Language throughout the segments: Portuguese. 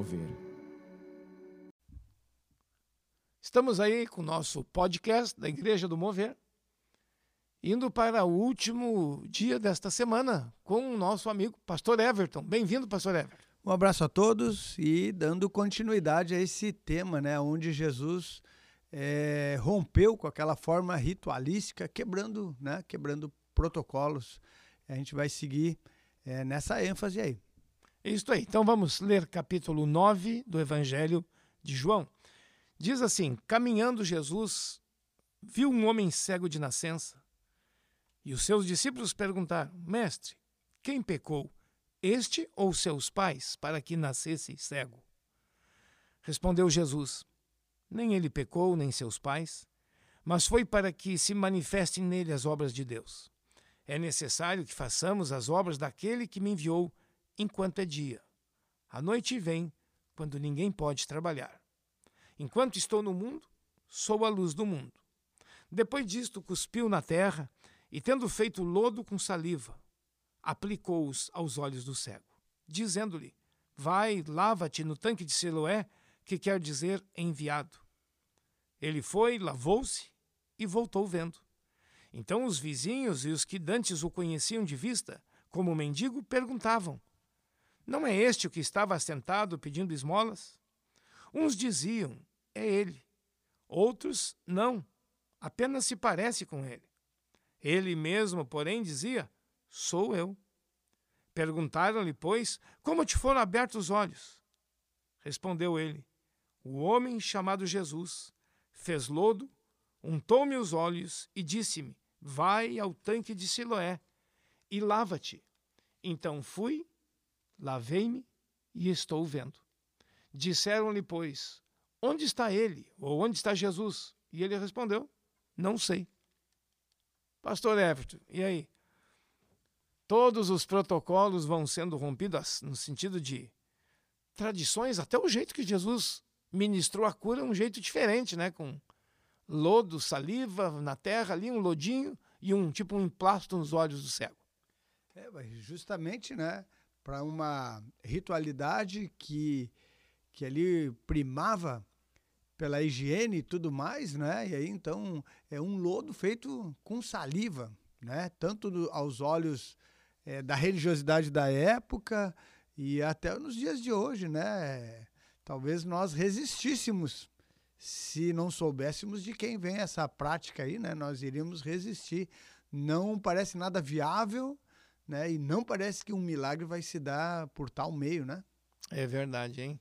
Mover. Estamos aí com o nosso podcast da Igreja do Mover, indo para o último dia desta semana com o nosso amigo Pastor Everton. Bem-vindo, Pastor Everton. Um abraço a todos e dando continuidade a esse tema, né, onde Jesus é, rompeu com aquela forma ritualística, quebrando, né, quebrando protocolos. A gente vai seguir é, nessa ênfase aí. Isso aí. Então vamos ler capítulo 9 do Evangelho de João. Diz assim: Caminhando Jesus viu um homem cego de nascença. E os seus discípulos perguntaram: Mestre, quem pecou, este ou seus pais, para que nascesse cego? Respondeu Jesus: Nem ele pecou, nem seus pais, mas foi para que se manifestem nele as obras de Deus. É necessário que façamos as obras daquele que me enviou enquanto é dia. A noite vem, quando ninguém pode trabalhar. Enquanto estou no mundo, sou a luz do mundo. Depois disto, cuspiu na terra e, tendo feito lodo com saliva, aplicou-os aos olhos do cego, dizendo-lhe: Vai, lava-te no tanque de Siloé, que quer dizer enviado. Ele foi, lavou-se e voltou vendo. Então os vizinhos e os que dantes o conheciam de vista, como mendigo, perguntavam: Não é este o que estava assentado pedindo esmolas? Uns diziam: É ele. Outros: Não, apenas se parece com ele. Ele mesmo, porém, dizia: Sou eu. Perguntaram-lhe, pois, como te foram abertos os olhos? Respondeu ele: O homem chamado Jesus fez lodo, untou-me os olhos e disse-me: Vai ao tanque de Siloé e lava-te. Então fui, lavei-me e estou vendo. Disseram-lhe, pois, onde está ele? Ou onde está Jesus? E ele respondeu, não sei. Pastor Everton, e aí? Todos os protocolos vão sendo rompidos no sentido de tradições, até o jeito que Jesus ministrou a cura um jeito diferente, né? Com lodo, saliva na terra, ali um lodinho e um tipo um emplasto nos olhos do cego. É, justamente, né, para uma ritualidade que que ali primava pela higiene e tudo mais, né? E aí então é um lodo feito com saliva, né? Tanto do, aos olhos é, da religiosidade da época e até nos dias de hoje, né? Talvez nós resistíssemos se não soubéssemos de quem vem essa prática aí, né, nós iríamos resistir. Não parece nada viável, né, e não parece que um milagre vai se dar por tal meio, né? É verdade, hein?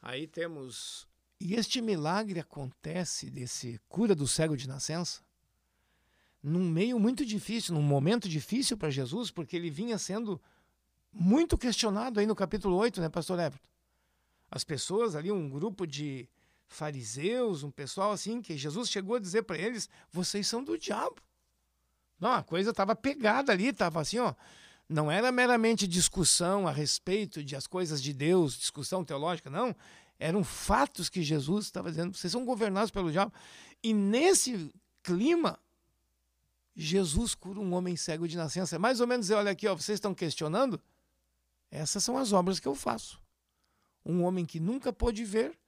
Aí temos. E este milagre acontece desse cura do cego de nascença num meio muito difícil, num momento difícil para Jesus, porque ele vinha sendo muito questionado aí no capítulo 8, né, pastor Everton? As pessoas ali, um grupo de fariseus, um pessoal assim, que Jesus chegou a dizer para eles: vocês são do diabo. Não, a coisa estava pegada ali, estava assim, ó. Não era meramente discussão a respeito de as coisas de Deus, discussão teológica, não. Eram fatos que Jesus estava dizendo: vocês são governados pelo diabo. E nesse clima, Jesus cura um homem cego de nascença. É mais ou menos, olha aqui, ó, vocês estão questionando? Essas são as obras que eu faço. Um homem que nunca pôde ver,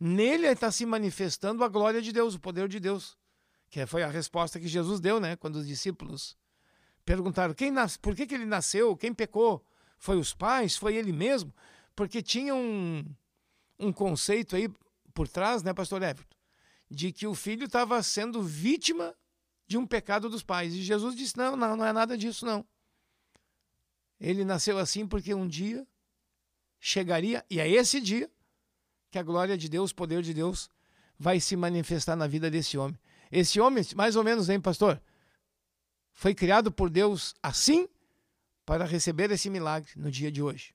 Nele está se manifestando a glória de Deus, o poder de Deus. Que foi a resposta que Jesus deu, né? Quando os discípulos perguntaram quem nas... por que, que ele nasceu, quem pecou? Foi os pais? Foi ele mesmo? Porque tinha um, um conceito aí por trás, né, pastor Everton? De que o filho estava sendo vítima de um pecado dos pais. E Jesus disse: não, não, não é nada disso, não. Ele nasceu assim porque um dia chegaria, e é esse dia, que a glória de Deus, o poder de Deus vai se manifestar na vida desse homem. Esse homem, mais ou menos, hein, pastor? Foi criado por Deus assim para receber esse milagre no dia de hoje.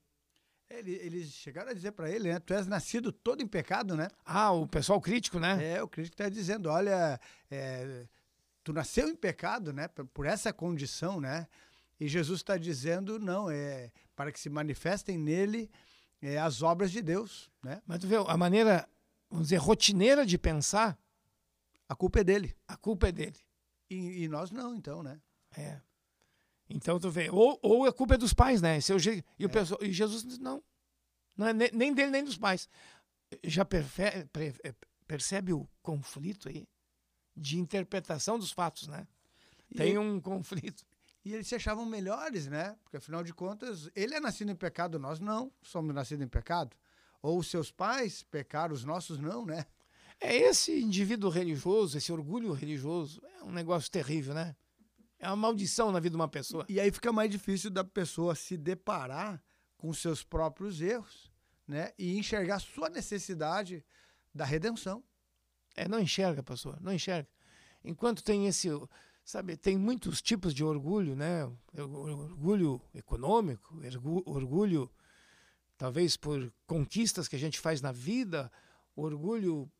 Eles chegaram a dizer para ele, né? Tu és nascido todo em pecado, né? Ah, o pessoal crítico, né? É, o crítico está dizendo, olha, é, tu nasceu em pecado, né? Por essa condição, né? E Jesus está dizendo, não, é para que se manifestem nele é, as obras de Deus. Né? Mas tu vê, a maneira, vamos dizer, rotineira de pensar. A culpa é dele. A culpa é dele. E, e nós não, então, né? É. Então tu vê, ou, ou a culpa é dos pais, né? Esse é o jeito. E, o é. pessoal, e Jesus diz, não. Não é nem dele nem dos pais. Já é, percebe o conflito aí de interpretação dos fatos, né? Tem um conflito. E eles se achavam melhores, né? Porque afinal de contas, ele é nascido em pecado, nós não somos nascidos em pecado. Ou os seus pais pecaram, os nossos não, né? É esse indivíduo religioso, esse orgulho religioso, é um negócio terrível, né? É uma maldição na vida de uma pessoa. E aí fica mais difícil da pessoa se deparar com seus próprios erros, né? E enxergar sua necessidade da redenção. É, não enxerga, pastor, não enxerga. Enquanto tem esse, sabe, tem muitos tipos de orgulho, né? Orgulho econômico, orgulho talvez por conquistas que a gente faz na vida, orgulho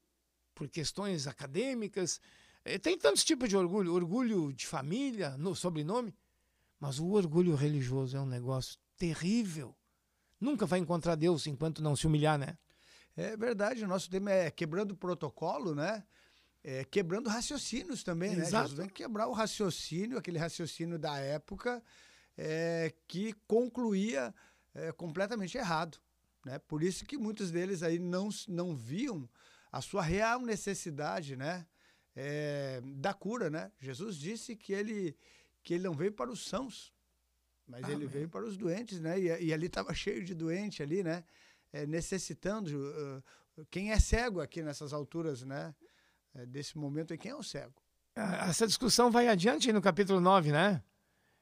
por questões acadêmicas. É, tem tantos tipos de orgulho, orgulho de família, no sobrenome, mas o orgulho religioso é um negócio terrível. Nunca vai encontrar Deus enquanto não se humilhar, né? É verdade, o nosso tema é quebrando o protocolo, né? É, quebrando raciocínios também, Exato. né? Jesus vem quebrar o raciocínio, aquele raciocínio da época é, que concluía é, completamente errado. Né? Por isso que muitos deles aí não, não viam a sua real necessidade né? É, da cura. Né? Jesus disse que ele, que ele não veio para os sãos, mas ele veio para os doentes, né? E, e ali estava cheio de doente ali, né? É, necessitando. Uh, quem é cego aqui nessas alturas, né? É, desse momento, e quem é o cego? Essa discussão vai adiante no capítulo 9, né?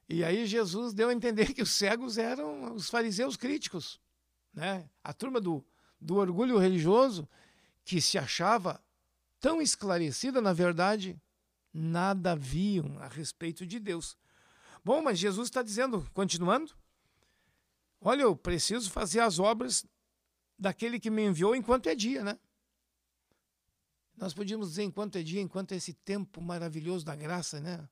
E aí Jesus deu a entender que os cegos eram os fariseus críticos, né? A turma do, do orgulho religioso que se achava tão esclarecida, na verdade, nada viam a respeito de Deus. Bom, mas Jesus está dizendo, continuando, olha, eu preciso fazer as obras daquele que me enviou enquanto é dia, né? Nós podíamos dizer enquanto é dia, enquanto é esse tempo maravilhoso da graça, né?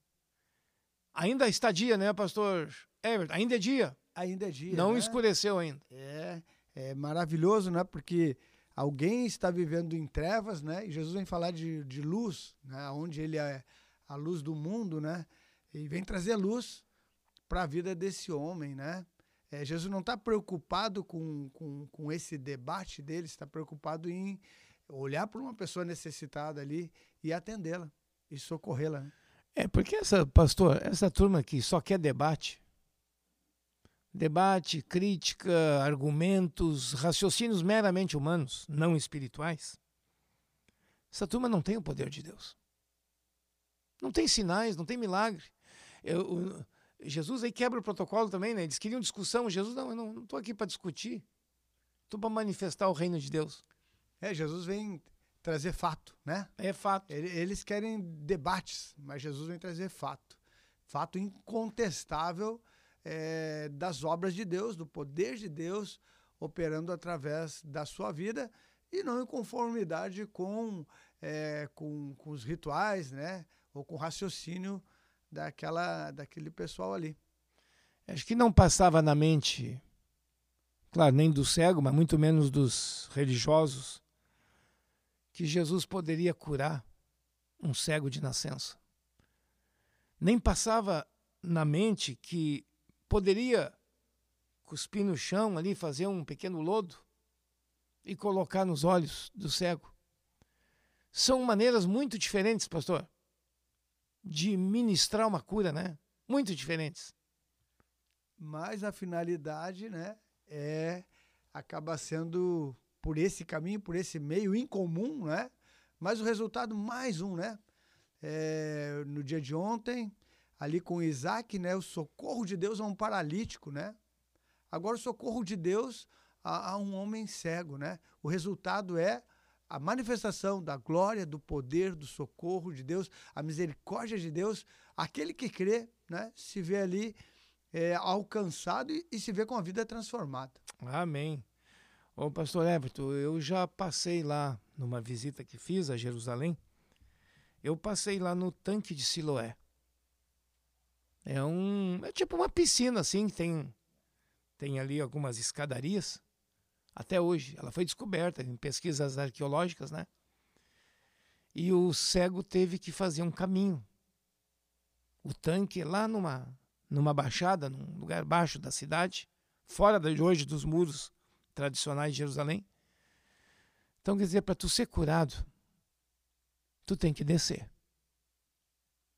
Ainda está dia, né, pastor Everton? Ainda é dia. Ainda é dia. Não né? escureceu ainda. É, é maravilhoso, né? Porque alguém está vivendo em trevas, né? E Jesus vem falar de, de luz, né? Onde ele é a luz do mundo, né? E vem trazer luz para a vida desse homem, né? É, Jesus não está preocupado com, com, com esse debate dele, está preocupado em olhar para uma pessoa necessitada ali e atendê-la e socorrê-la. Né? É, porque essa, pastor, essa turma aqui só quer debate. Debate, crítica, argumentos, raciocínios meramente humanos, não espirituais. Essa turma não tem o poder de Deus. Não tem sinais, não tem milagre. Eu, o, Jesus aí quebra o protocolo também, né? Eles queriam discussão. Jesus, não, eu não estou aqui para discutir. Estou para manifestar o reino de Deus. É, Jesus vem trazer fato, né? É fato. Eles querem debates, mas Jesus vem trazer fato. Fato incontestável é, das obras de Deus, do poder de Deus operando através da sua vida e não em conformidade com, é, com, com os rituais, né? Ou com o raciocínio daquela, daquele pessoal ali. Acho que não passava na mente, claro, nem do cego, mas muito menos dos religiosos, que Jesus poderia curar um cego de nascença. Nem passava na mente que poderia cuspir no chão ali, fazer um pequeno lodo e colocar nos olhos do cego. São maneiras muito diferentes, pastor, de ministrar uma cura, né? Muito diferentes. Mas a finalidade, né, é acaba sendo por esse caminho, por esse meio incomum, né? Mas o resultado, mais um, né? É, no dia de ontem, ali com Isaac, né? O socorro de Deus a um paralítico, né? Agora o socorro de Deus a, a um homem cego, né? O resultado é a manifestação da glória, do poder, do socorro de Deus, a misericórdia de Deus, aquele que crê, né, se vê ali é, alcançado e, e, se vê com a vida transformada. Amém. Ô, pastor Everton, eu já passei lá numa visita que fiz a Jerusalém. Eu passei lá no tanque de Siloé. É um, é tipo uma piscina assim, tem tem ali algumas escadarias. Até hoje, ela foi descoberta em pesquisas arqueológicas, né? E o cego teve que fazer um caminho. O tanque lá numa numa baixada, num lugar baixo da cidade, fora de hoje dos muros tradicionais de Jerusalém. Então, quer dizer, para tu ser curado, tu tem que descer.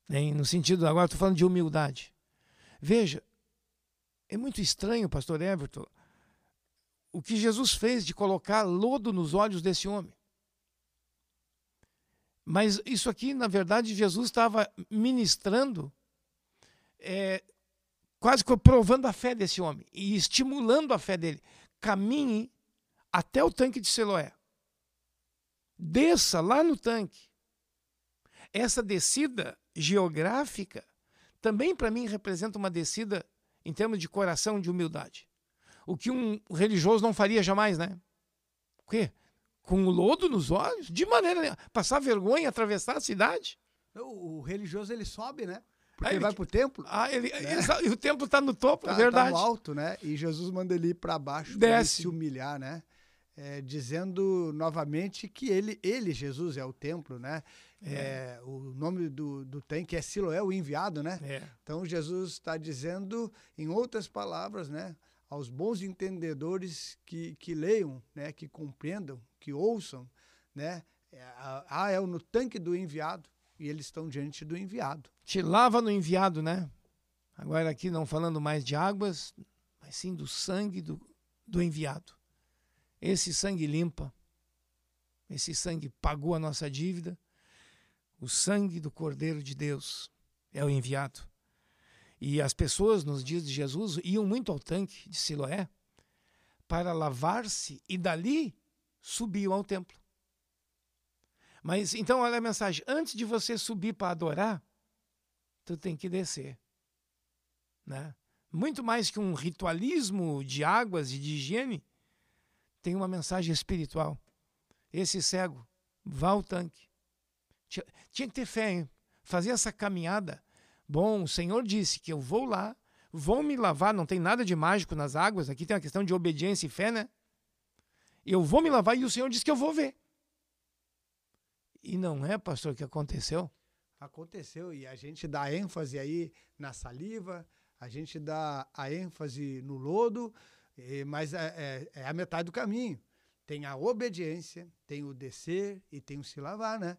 Hein? No sentido, agora estou falando de humildade. Veja, é muito estranho, pastor Everton, o que Jesus fez de colocar lodo nos olhos desse homem. Mas isso aqui, na verdade, Jesus estava ministrando, é, quase provando a fé desse homem e estimulando a fé dele. Caminhe até o tanque de Siloé. Desça lá no tanque. Essa descida geográfica também para mim representa uma descida em termos de coração de humildade. O que um religioso não faria jamais, né? O quê? Com o lodo nos olhos? De maneira nenhuma. Passar vergonha, atravessar a cidade? O, o religioso ele sobe, né? Porque ele, ele vai para o templo. Ah, ele, né? E o templo está no topo, tá, é verdade. Está no alto, né? E Jesus manda ele ir para baixo, Desce. se humilhar, né? É, dizendo novamente que ele, ele, Jesus, é o templo, né? É. É, o nome do, do tanque é Siloé, o enviado, né? É. Então Jesus está dizendo, em outras palavras, né? Aos bons entendedores que, que leiam, né? Que compreendam, que ouçam, né? Ah, é no tanque do enviado e eles estão diante do enviado. Te lava no enviado, né? Agora aqui não falando mais de águas, mas sim do sangue do, do enviado. Esse sangue limpa, esse sangue pagou a nossa dívida, o sangue do Cordeiro de Deus é o enviado. E as pessoas nos dias de Jesus iam muito ao tanque de Siloé para lavar-se e dali subiam ao templo. Mas então olha a mensagem, antes de você subir para adorar, tu tem que descer. Né? Muito mais que um ritualismo de águas e de higiene, tem uma mensagem espiritual. Esse cego, vá ao tanque. Tinha, tinha que ter fé, hein? Fazer essa caminhada. Bom, o Senhor disse que eu vou lá, vou me lavar, não tem nada de mágico nas águas, aqui tem uma questão de obediência e fé, né? Eu vou me lavar e o Senhor disse que eu vou ver. E não é, pastor, que aconteceu? Aconteceu, e a gente dá ênfase aí na saliva, a gente dá a ênfase no lodo, mas é, é, é, a metade do caminho. Tem a obediência, tem o descer e tem o se lavar, né?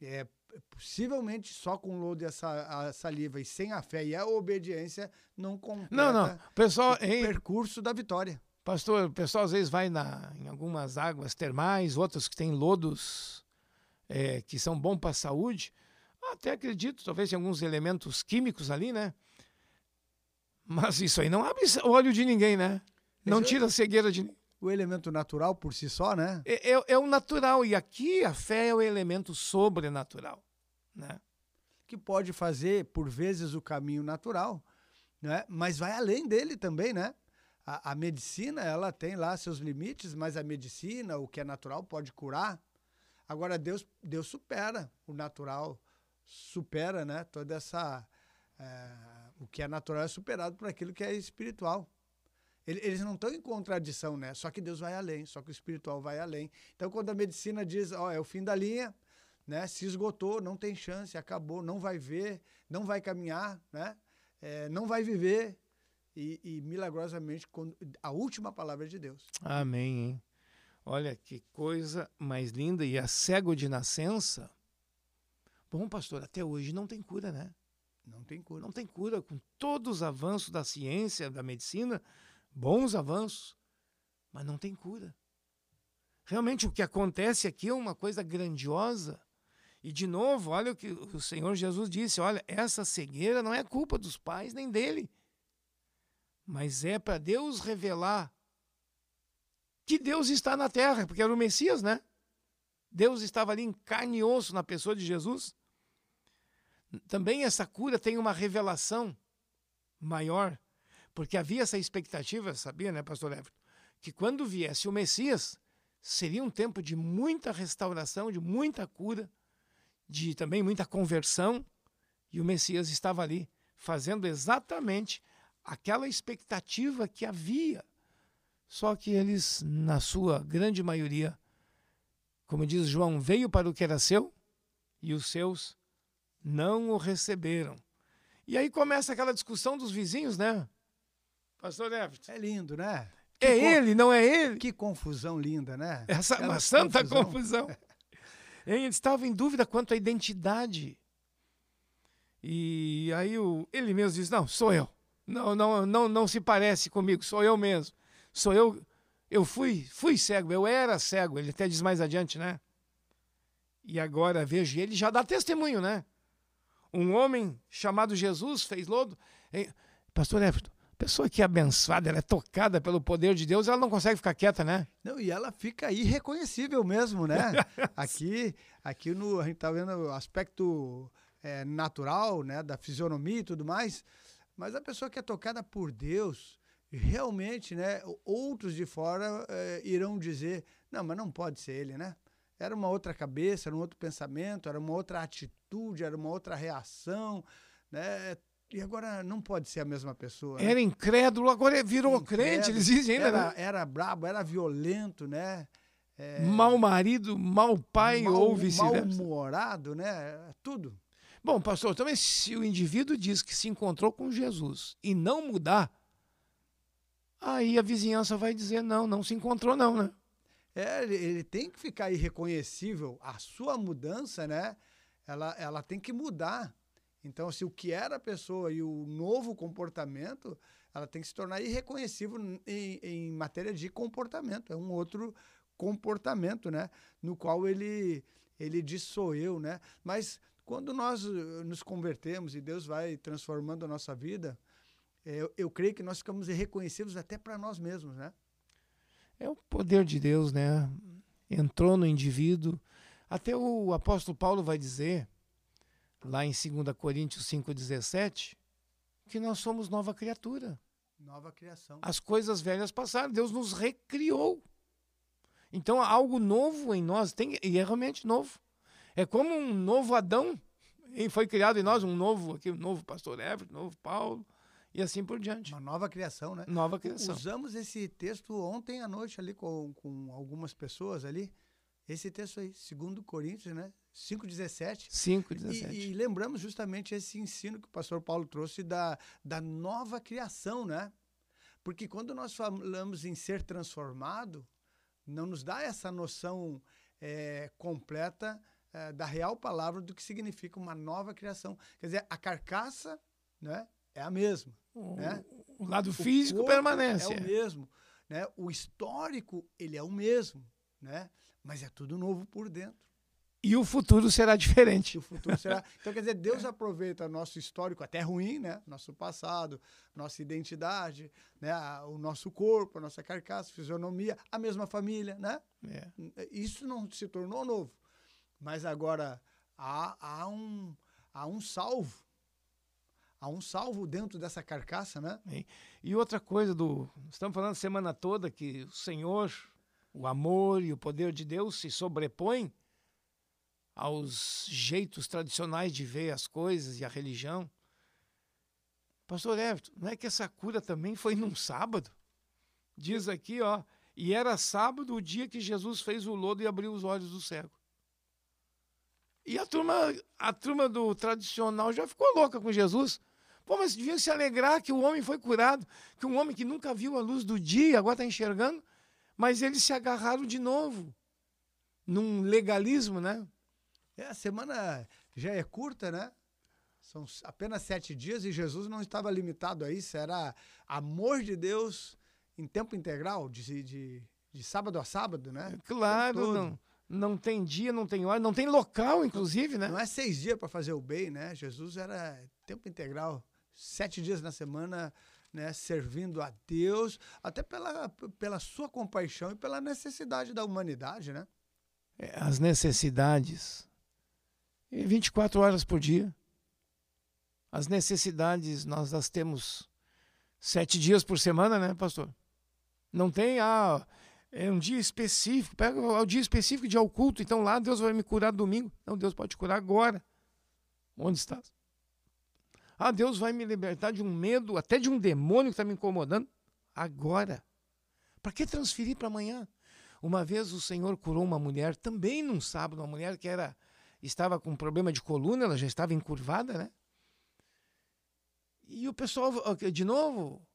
É, possivelmente só com o lodo e a, saliva e sem a fé e a obediência não completa não, não. Pessoal, o hein, percurso da vitória. Pastor, o pessoal às vezes vai na, em algumas águas termais, outras que têm lodos é, que são bons para a saúde. Até acredito, talvez em alguns elementos químicos ali, né? Mas isso aí não abre o olho de ninguém, né? Não tira a cegueira de o elemento natural por si só, né? É, é, é, o natural. E aqui a fé é o elemento sobrenatural. Né? Que pode fazer, por vezes, o caminho natural, né? mas vai além dele também, né? A, a medicina, ela tem lá seus limites, mas a medicina, o que é natural, pode curar. Agora, Deus, Deus supera o natural, supera né? toda essa. É, o que é natural é superado por aquilo que é espiritual. Eles não estão em contradição, né? Só que Deus vai além, só que o espiritual vai além. Então, quando a medicina diz, ó, é o fim da linha, né? Se esgotou, não tem chance, acabou, não vai ver, não vai caminhar, né? É, não vai viver. E, e, milagrosamente, a última palavra é de Deus. Amém, hein? Olha que coisa mais linda. E a cego de nascença, bom, pastor, até hoje não tem cura, né? Não tem cura. Não tem cura. Com todos os avanços da ciência, da medicina, bons avanços, mas não tem cura. Realmente o que acontece aqui é uma coisa grandiosa. E de novo, olha o que o Senhor Jesus disse: olha, essa cegueira não é culpa dos pais nem dele, mas é para Deus revelar que Deus está na terra, porque era o Messias, né? Deus estava ali em carne e osso na pessoa de Jesus. Também essa cura tem uma revelação maior porque havia essa expectativa, sabia, né, pastor Everton? Que quando viesse o Messias, seria um tempo de muita restauração, de muita cura, de também muita conversão, e o Messias estava ali, fazendo exatamente aquela expectativa que havia. Só que eles, na sua grande maioria, como diz João, veio para o que era seu e os seus não o receberam. E aí começa aquela discussão dos vizinhos, né? Pastor Everton. É lindo, né? é ele, não é ele? Que confusão linda, né? Essa é uma santa confusão. confusão. Ele estava em dúvida quanto à identidade. E aí o, ele mesmo diz: Não, sou eu. Não, não, não, não se parece comigo, sou eu mesmo. Sou eu. Eu fui, fui cego, eu era cego. Ele até diz mais adiante, né? E agora vejo ele já dá testemunho, né? Um homem chamado Jesus fez lodo. Pastor Everton, pessoa que é abençoada, ela é tocada pelo poder de Deus, ela não consegue ficar quieta, né? Não, e ela fica irreconhecível mesmo, né? aqui, aqui no, a gente tá vendo o aspecto é, natural, né, da fisionomia e tudo mais, mas a pessoa que é tocada por Deus, realmente, né, outros de fora é, irão dizer, não, mas não pode ser ele, né? Era uma outra cabeça, era um outro pensamento, era uma outra atitude, era uma outra reação, né? E agora não pode ser a mesma pessoa. Né? Era incrédulo, agora virou incrédulo, crente, eles dizem ainda. Era, né? era brabo, era violento, né? É, mau marido, mau pai mal, ou vice-versa. Mal-humorado, né? Tudo. Bom, pastor, também se o indivíduo diz que se encontrou com Jesus e não mudar, aí a vizinhança vai dizer: não, não se encontrou, não, né? É, ele tem que ficar irreconhecível. A sua mudança, né? Ela, ela tem que mudar. Então, se o que era a pessoa e o novo comportamento, ela tem que se tornar irreconhecível em, em matéria de comportamento. É um outro comportamento, né? No qual ele, ele diz sou eu, né? Mas quando nós eh, nos convertemos e Deus vai transformando a nossa vida, eu, é, eu creio que nós ficamos irreconhecíveis até para nós mesmos, né? É o poder de Deus, né? Entrou no indivíduo. Até o apóstolo Paulo vai dizer lá em 2 Coríntios 5,17, que nós somos nova criatura. Nova criação. As coisas velhas passaram, Deus nos recriou. Então, algo novo em nós, tem, e é realmente novo. É como um novo Adão, e foi criado em nós um novo, aqui, um novo pastor Everton, um novo Paulo, e assim por diante. Uma nova criação, né? Nova criação. Usamos esse texto ontem à noite ali com, com algumas pessoas ali. Esse texto aí, 2 Coríntios, né? 5,17. 5,17. E, e lembramos justamente esse ensino que o pastor Paulo trouxe da, da nova criação, né? Porque quando nós falamos em ser transformado, não nos dá essa noção é, completa é, da real palavra do que significa uma nova criação. Quer dizer, a carcaça né, é a mesma. O, né? o lado físico permanece. É o mesmo. Né? O histórico, ele é o mesmo. Né? Mas é tudo novo por dentro. E o futuro será diferente. O futuro será. Então, quer dizer, Deus aproveita nosso histórico, até ruim, né? Nosso passado, nossa identidade, né? o nosso corpo, a nossa carcaça, fisionomia, a mesma família, né? É. Isso não se tornou novo. Mas agora há, há, um, há um salvo. Há um salvo dentro dessa carcaça, né? E outra coisa do. Estamos falando a semana toda que o Senhor o amor e o poder de Deus se sobrepõem aos jeitos tradicionais de ver as coisas e a religião. Pastor Everton, não é que essa cura também foi num sábado? Diz aqui, ó, e era sábado o dia que Jesus fez o lodo e abriu os olhos do cego. E a turma, a turma do tradicional já ficou louca com Jesus. Pô, mas devia se alegrar que o homem foi curado, que um homem que nunca viu a luz do dia agora está enxergando. Mas eles se agarraram de novo num legalismo, né? É, a semana já é curta, né? São apenas sete dias e Jesus não estava limitado a isso, era amor de Deus em tempo integral, de, de, de sábado a sábado, né? Claro, não, não tem dia, não tem hora, não tem local, inclusive, né? Não é seis dias para fazer o bem, né? Jesus era tempo integral, sete dias na semana, né, servindo a Deus, até pela, pela sua compaixão e pela necessidade da humanidade, né? É, as necessidades. 24 horas por dia. As necessidades nós as temos sete dias por semana, né, pastor? Não tem, ah, é um dia específico, pega o dia específico de ao culto, então lá Deus vai me curar domingo. Não, Deus pode curar agora. Onde estás? Ah, Deus vai me libertar de um medo, até de um demônio que está me incomodando. Agora. Para que transferir para amanhã? Uma vez o Senhor curou uma mulher, também num sábado, uma mulher que era estava com problema de coluna, ela já estava encurvada, né? E o pessoal, de novo,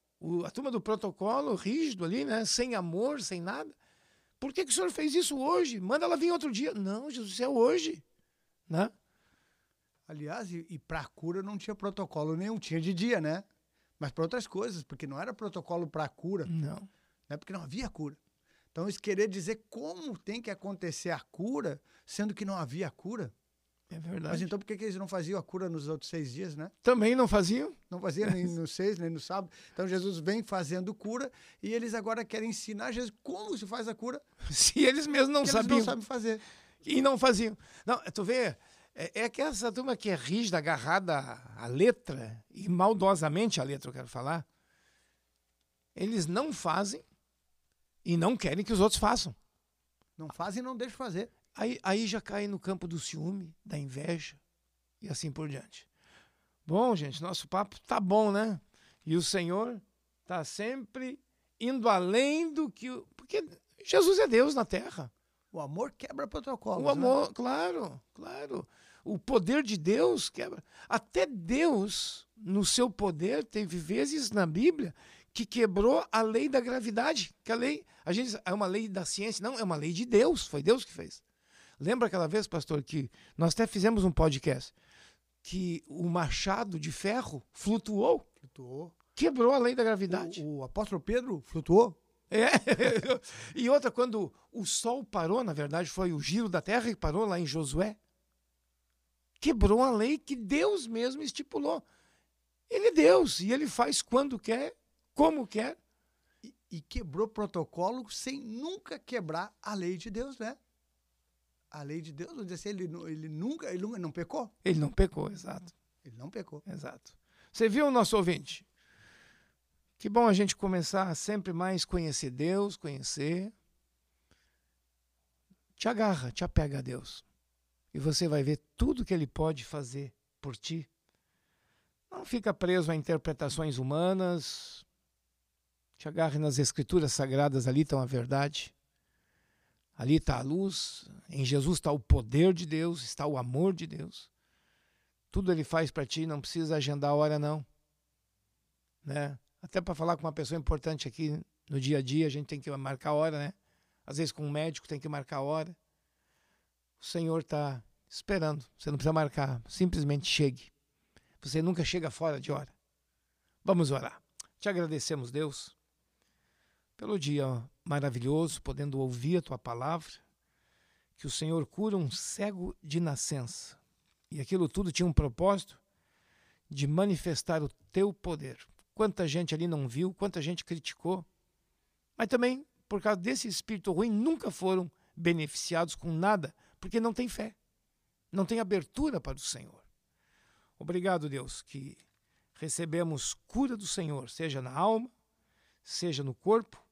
a turma do protocolo rígido ali, né? Sem amor, sem nada. Por que, que o senhor fez isso hoje? Manda ela vir outro dia. Não, Jesus, é hoje. Né? Aliás, e, e para a cura não tinha protocolo nenhum, tinha de dia, né? Mas para outras coisas, porque não era protocolo para a cura. Não. Né? Porque não havia cura. Então, isso querer dizer como tem que acontecer a cura, sendo que não havia cura. É verdade. Mas então por que, que eles não faziam a cura nos outros seis dias, né? Também não faziam? Não faziam nem no seis, nem no sábado. Então Jesus vem fazendo cura e eles agora querem ensinar Jesus como se faz a cura. Se eles mesmos não sabiam. Eles não sabem fazer. E não faziam. Não, tu vê, é, é que essa turma que é rígida, agarrada à letra, e maldosamente à letra, eu quero falar, eles não fazem e não querem que os outros façam. Não fazem e não deixam fazer. Aí, aí já cai no campo do ciúme, da inveja e assim por diante. Bom, gente, nosso papo tá bom, né? E o Senhor tá sempre indo além do que. Porque Jesus é Deus na terra. O amor quebra protocolos. O amor, né? claro, claro. O poder de Deus quebra. Até Deus, no seu poder, teve vezes na Bíblia que quebrou a lei da gravidade. Que a lei, a gente é uma lei da ciência, não, é uma lei de Deus, foi Deus que fez. Lembra aquela vez, pastor, que nós até fizemos um podcast que o machado de ferro flutuou? Flutuou. Quebrou a lei da gravidade. O, o apóstolo Pedro flutuou. É. e outra, quando o sol parou, na verdade, foi o giro da terra que parou lá em Josué. Quebrou a lei que Deus mesmo estipulou. Ele é Deus e ele faz quando quer, como quer. E, e quebrou protocolo sem nunca quebrar a lei de Deus, né? a lei de Deus, dizer assim, ele, ele, nunca, ele nunca não pecou. Ele não pecou, exato. Ele não pecou. Exato. Você viu o nosso ouvinte? Que bom a gente começar a sempre mais conhecer Deus, conhecer. Te agarra, te apega a Deus. E você vai ver tudo que Ele pode fazer por ti. Não fica preso a interpretações humanas. Te agarre nas escrituras sagradas, ali estão a verdade. Ali está a luz, em Jesus está o poder de Deus, está o amor de Deus. Tudo ele faz para ti, não precisa agendar a hora não. Né? Até para falar com uma pessoa importante aqui no dia a dia, a gente tem que marcar a hora, né? Às vezes com um médico tem que marcar a hora. O Senhor está esperando, você não precisa marcar, simplesmente chegue. Você nunca chega fora de hora. Vamos orar. Te agradecemos, Deus, pelo dia maravilhoso, podendo ouvir a tua palavra, que o Senhor cura um cego de nascença. E aquilo tudo tinha um propósito de manifestar o teu poder. Quanta gente ali não viu, quanta gente criticou, mas também, por causa desse espírito ruim, nunca foram beneficiados com nada, porque não tem fé, não tem abertura para o Senhor. Obrigado, Deus, que recebemos cura do Senhor, seja na alma, seja no corpo,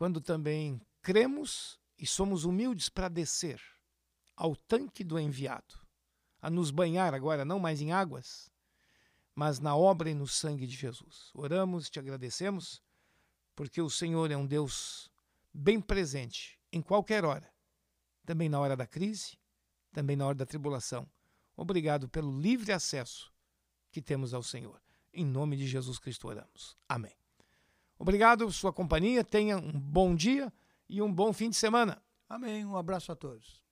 quando também cremos e somos humildes para descer ao tanque do enviado, a nos banhar agora não mais em águas, mas na obra e no sangue de Jesus. Oramos te agradecemos, porque o Senhor é um Deus bem presente em qualquer hora, também na hora da crise, também na hora da tribulação. Obrigado pelo livre acesso que temos ao Senhor. Em nome de Jesus Cristo oramos. Amém. Obrigado sua companhia. Tenha um bom dia e um bom fim de semana. Amém. Um abraço a todos.